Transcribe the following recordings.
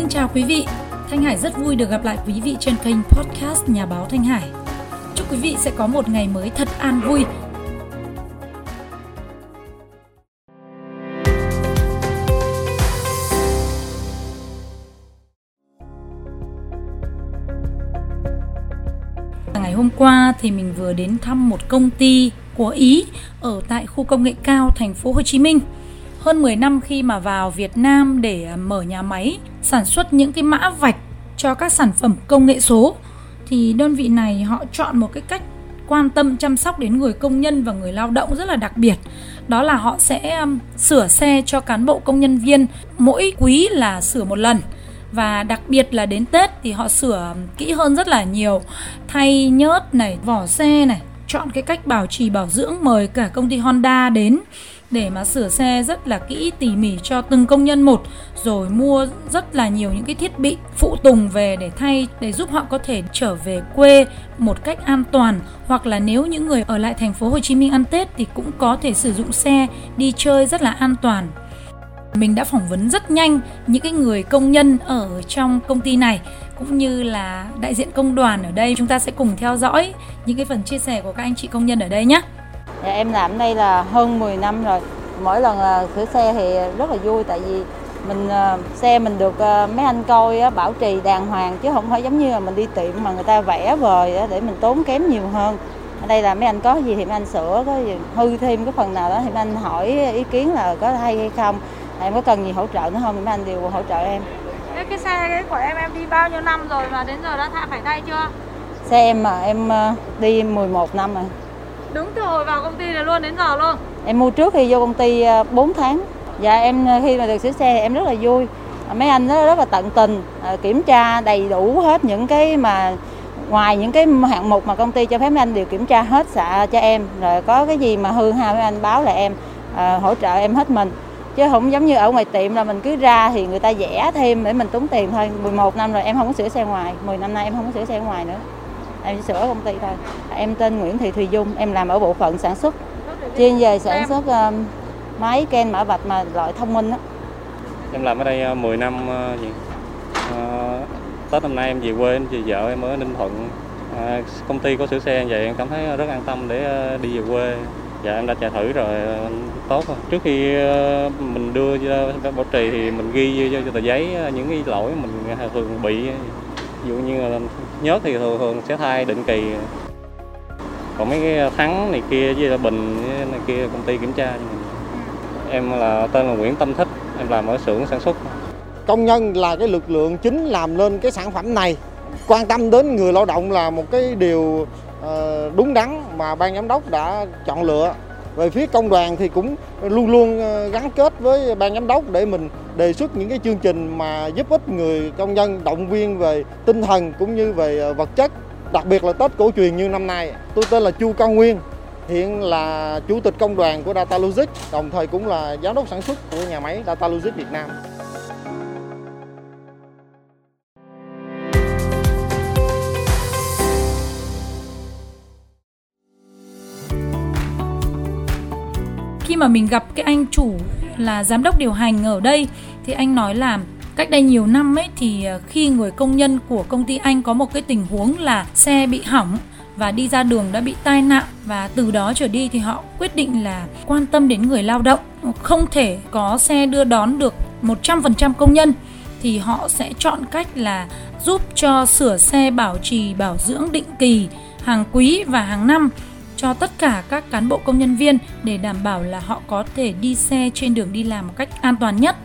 Xin chào quý vị, Thanh Hải rất vui được gặp lại quý vị trên kênh podcast Nhà báo Thanh Hải. Chúc quý vị sẽ có một ngày mới thật an vui. Ngày hôm qua thì mình vừa đến thăm một công ty của Ý ở tại khu công nghệ cao thành phố Hồ Chí Minh hơn 10 năm khi mà vào Việt Nam để à, mở nhà máy sản xuất những cái mã vạch cho các sản phẩm công nghệ số thì đơn vị này họ chọn một cái cách quan tâm chăm sóc đến người công nhân và người lao động rất là đặc biệt. Đó là họ sẽ um, sửa xe cho cán bộ công nhân viên mỗi quý là sửa một lần. Và đặc biệt là đến Tết thì họ sửa um, kỹ hơn rất là nhiều. Thay nhớt này vỏ xe này chọn cái cách bảo trì bảo dưỡng mời cả công ty Honda đến để mà sửa xe rất là kỹ, tỉ mỉ cho từng công nhân một, rồi mua rất là nhiều những cái thiết bị phụ tùng về để thay, để giúp họ có thể trở về quê một cách an toàn hoặc là nếu những người ở lại thành phố Hồ Chí Minh ăn Tết thì cũng có thể sử dụng xe đi chơi rất là an toàn. Mình đã phỏng vấn rất nhanh những cái người công nhân ở trong công ty này, cũng như là đại diện công đoàn ở đây. Chúng ta sẽ cùng theo dõi những cái phần chia sẻ của các anh chị công nhân ở đây nhé. Dạ, em làm đây là hơn 10 năm rồi. Mỗi lần sửa xe thì rất là vui tại vì mình uh, xe mình được uh, mấy anh coi bảo trì đàng hoàng chứ không phải giống như là mình đi tiệm mà người ta vẽ vời để mình tốn kém nhiều hơn. Ở đây là mấy anh có gì thì mấy anh sửa, có gì hư thêm cái phần nào đó thì mấy anh hỏi ý kiến là có hay hay không. Em có cần gì hỗ trợ nữa không thì mấy anh đều hỗ trợ em. Cái, cái xe cái của em em đi bao nhiêu năm rồi mà đến giờ đã tha phải thay chưa? Xe em mà em uh, đi 11 năm rồi. Đúng từ hồi vào công ty này luôn đến giờ luôn. Em mua trước khi vô công ty à, 4 tháng. Dạ em à, khi mà được sửa xe thì em rất là vui. À, mấy anh rất, rất là tận tình kiểm tra đầy đủ hết những cái mà ngoài những cái hạng mục mà công ty cho phép mấy anh đều kiểm tra hết xạ cho em rồi có cái gì mà hư hao mấy anh báo là em à, hỗ trợ em hết mình chứ không giống như ở ngoài tiệm là mình cứ ra thì người ta vẽ thêm để mình tốn tiền thôi 11 năm rồi em không có sửa xe ngoài 10 năm nay em không có sửa xe ngoài nữa em chỉ sửa công ty thôi. Em tên Nguyễn Thị Thùy Dung em làm ở bộ phận sản xuất. Chuyên về sản xuất uh, máy ken mã vạch mà loại thông minh á. Em làm ở đây 10 năm uh, gì? Uh, Tết năm nay em về quê về vợ em ở Ninh Thuận. Uh, công ty có sửa xe vậy em cảm thấy rất an tâm để uh, đi về quê. Dạ em đã chạy thử rồi tốt rồi. Trước khi mình đưa ra bảo trì thì mình ghi cho tờ giấy những cái lỗi mình thường bị ví dụ như là nhớt thì thường thường sẽ thay định kỳ. Còn mấy cái thắng này kia, với là bình này kia, công ty kiểm tra em là tên là Nguyễn Tâm Thích, em làm ở xưởng sản xuất. Công nhân là cái lực lượng chính làm nên cái sản phẩm này. Quan tâm đến người lao động là một cái điều ờ, đúng đắn mà ban giám đốc đã chọn lựa về phía công đoàn thì cũng luôn luôn ờ, gắn kết với ban giám đốc để mình đề xuất những cái chương trình mà giúp ích người công nhân, động viên về tinh thần cũng như về ờ, vật chất. Đặc biệt là Tết cổ truyền như năm nay, tôi tên là Chu Cao Nguyên, hiện là chủ tịch công đoàn của Data Logic, đồng thời cũng là giám đốc sản xuất của nhà máy Data Logic Việt Nam. Mà mình gặp cái anh chủ là giám đốc điều hành ở đây, thì anh nói là cách đây nhiều năm ấy, thì ờ, khi người công nhân của công ty anh có một cái tình huống là xe bị hỏng và đi ra đường đã bị tai nạn và từ đó trở đi thì họ quyết định là quan tâm đến người lao động. Không thể có xe đưa đón được 100% công nhân thì họ sẽ chọn cách là giúp cho sửa xe bảo trì, bảo dưỡng định kỳ hàng quý và hàng năm cho tất cả các cán bộ công nhân viên để đảm bảo là họ có thể đi xe trên đường đi làm một cách an toàn nhất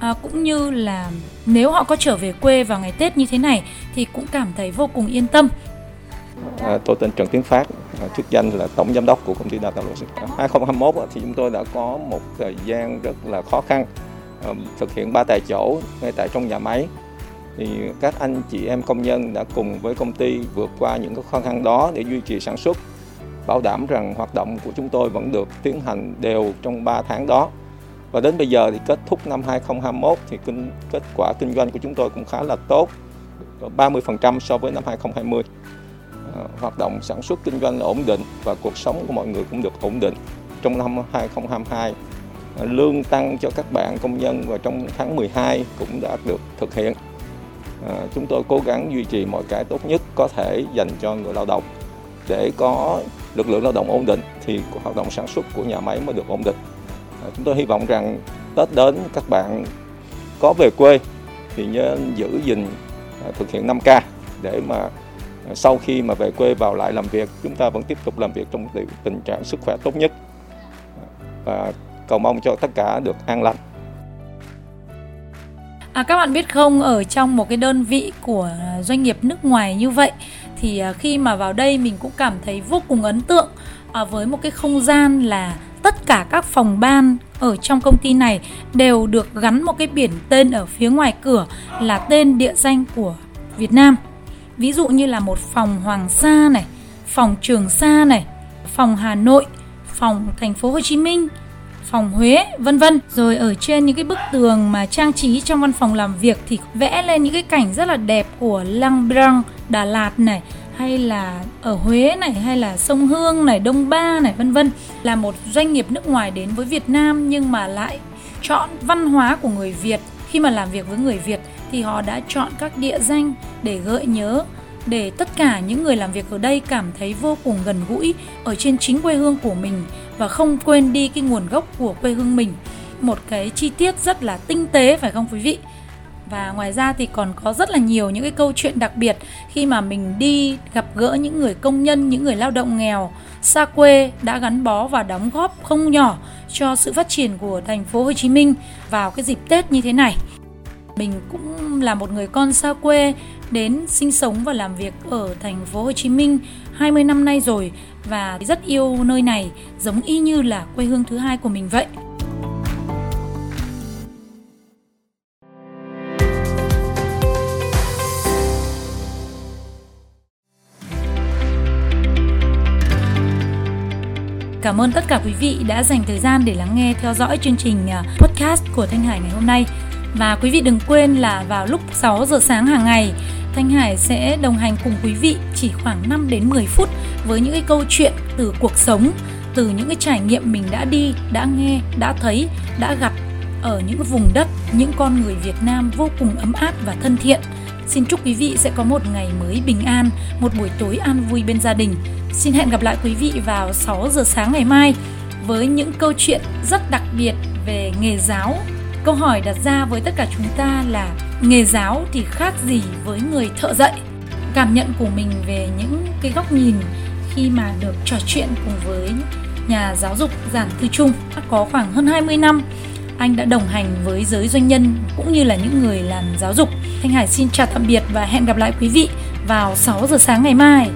à, cũng như là nếu họ có trở về quê vào ngày Tết như thế này thì cũng cảm thấy vô cùng yên tâm. À, tôi tên Trần Tiến Phát, à, chức danh là tổng giám đốc của công ty đào tạo Logic. À, 2021 thì chúng tôi đã có một thời gian rất là khó khăn thực hiện ba tại chỗ ngay tại trong nhà máy thì các anh chị em công nhân đã cùng với công ty vượt qua những khó khăn đó để duy trì sản xuất bảo đảm rằng hoạt động của chúng tôi vẫn được tiến hành đều trong 3 tháng đó. Và đến bây giờ thì kết thúc năm 2021 thì kinh, kết quả kinh doanh của chúng tôi cũng khá là tốt, 30% so với năm 2020. Ờ, hoạt động sản xuất kinh doanh là ổn định và cuộc sống của mọi người cũng được ổn định. Trong năm 2022, ờ, lương tăng cho các bạn công nhân và trong tháng 12 cũng đã được thực hiện. Ờ, chúng tôi cố gắng duy trì mọi cái tốt nhất có thể dành cho người lao động để có lực lượng lao động ổn định thì hoạt động sản xuất của nhà máy mới được ổn định. À, chúng tôi hy vọng rằng Tết đến các bạn có về quê thì nhớ giữ gìn à, thực hiện 5K để mà à, sau khi mà về quê vào lại làm việc, chúng ta vẫn tiếp tục làm việc trong tình trạng sức khỏe tốt nhất và cầu mong cho tất cả được an lành. À, các bạn biết không ở trong một cái đơn vị của doanh nghiệp nước ngoài như vậy thì à, khi mà vào đây mình cũng cảm thấy vô cùng ấn tượng à, với một cái không gian là tất cả các phòng ban ở trong công ty này đều được gắn một cái biển tên ở phía ngoài cửa là tên địa danh của Việt Nam. Ví dụ như là một phòng Hoàng Sa này, phòng Trường Sa này, phòng Hà Nội, phòng thành phố Hồ Chí Minh, phòng Huế, vân vân. Rồi ở trên những cái bức tường mà trang trí trong văn phòng làm việc thì vẽ lên những cái cảnh rất là đẹp của Lăng Biang, Đà Lạt này hay là ở Huế này hay là sông Hương này, Đông Ba này vân vân. Là một doanh nghiệp nước ngoài đến với Việt Nam nhưng mà lại chọn văn hóa của người Việt. Khi mà làm việc với người Việt thì họ đã chọn các địa danh để gợi nhớ để tất cả những người làm việc ở đây cảm thấy vô cùng gần gũi ở trên chính quê hương của mình và không quên đi cái nguồn gốc của quê hương mình. Một cái chi tiết rất là tinh tế, phải không quý vị? Và ngoài ra thì còn có rất là nhiều những cái câu chuyện đặc biệt khi mà mình đi gặp gỡ những người công nhân, những người lao động nghèo xa quê, đã gắn bó và đóng góp không nhỏ cho sự phát triển của thành phố Hồ Chí Minh vào cái dịp Tết như thế này. Mình cũng là một người con xa quê, đến sinh sống và làm việc ở thành phố Hồ Chí Minh 20 năm nay rồi và rất yêu nơi này giống y như là quê hương thứ hai của mình vậy. Cảm ơn tất cả quý vị đã dành thời gian để lắng nghe theo dõi chương trình à, podcast của Thanh Hải ngày hôm nay. Và quý vị đừng quên là vào lúc 6 giờ sáng hàng ngày, Thanh Hải sẽ đồng hành cùng quý vị chỉ khoảng 5 đến 10 phút với những cái câu chuyện từ cuộc sống, từ những cái trải nghiệm mình đã đi, đã nghe, đã thấy, đã gặp ở những vùng đất, những con người Việt Nam vô cùng ấm áp và thân thiện. Xin chúc quý vị sẽ có một ngày mới bình an, một buổi tối an vui bên gia đình. Xin hẹn gặp lại quý vị vào 6 giờ sáng ngày mai với những câu chuyện rất đặc biệt về nghề giáo. Câu hỏi đặt ra với tất cả chúng ta là nghề giáo thì khác gì với người thợ dạy? Cảm nhận của mình về những cái góc nhìn khi mà được trò chuyện cùng với nhà giáo dục giản tư trung có khoảng hơn 20 năm, anh đã đồng hành với giới doanh nhân cũng như là những người làm giáo dục. Thanh Hải xin chào tạm biệt và hẹn gặp lại quý vị vào 6 giờ sáng ngày mai.